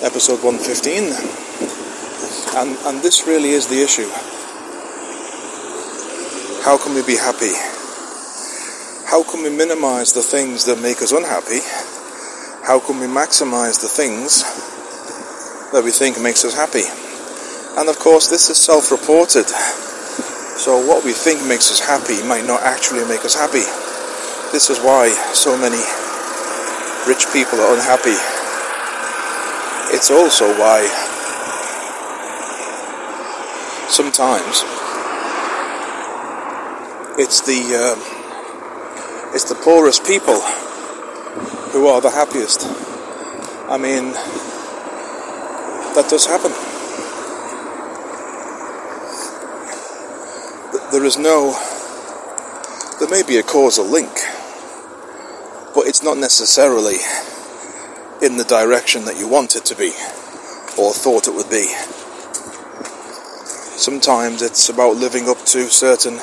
episode 115. And, and this really is the issue. How can we be happy? How can we minimize the things that make us unhappy? How can we maximize the things that we think makes us happy? And of course, this is self reported. So, what we think makes us happy might not actually make us happy. This is why so many rich people are unhappy. It's also why sometimes it's the uh, it's the poorest people who are the happiest. I mean, that does happen. There is no, there may be a causal link, but it's not necessarily in the direction that you want it to be or thought it would be. Sometimes it's about living up to certain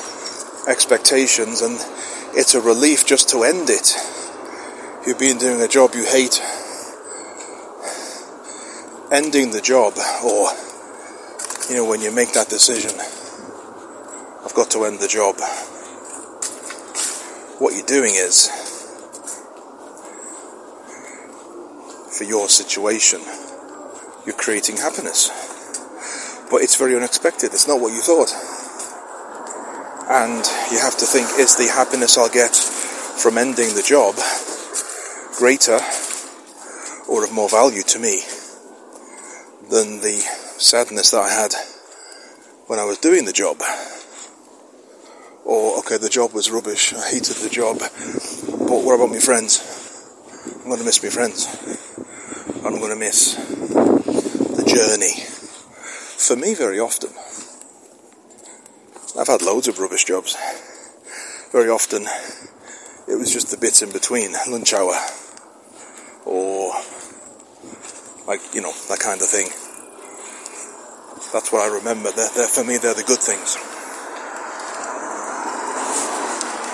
expectations, and it's a relief just to end it. You've been doing a job you hate, ending the job, or you know, when you make that decision, I've got to end the job. What you're doing is, for your situation, you're creating happiness. But it's very unexpected, it's not what you thought. And you have to think is the happiness I'll get from ending the job greater or of more value to me than the sadness that I had when I was doing the job? Or, okay, the job was rubbish, I hated the job, but what about my friends? I'm going to miss my friends. I'm going to miss the journey. For me, very often, I've had loads of rubbish jobs. Very often, it was just the bits in between, lunch hour, or like, you know, that kind of thing. That's what I remember. They're, they're, for me, they're the good things.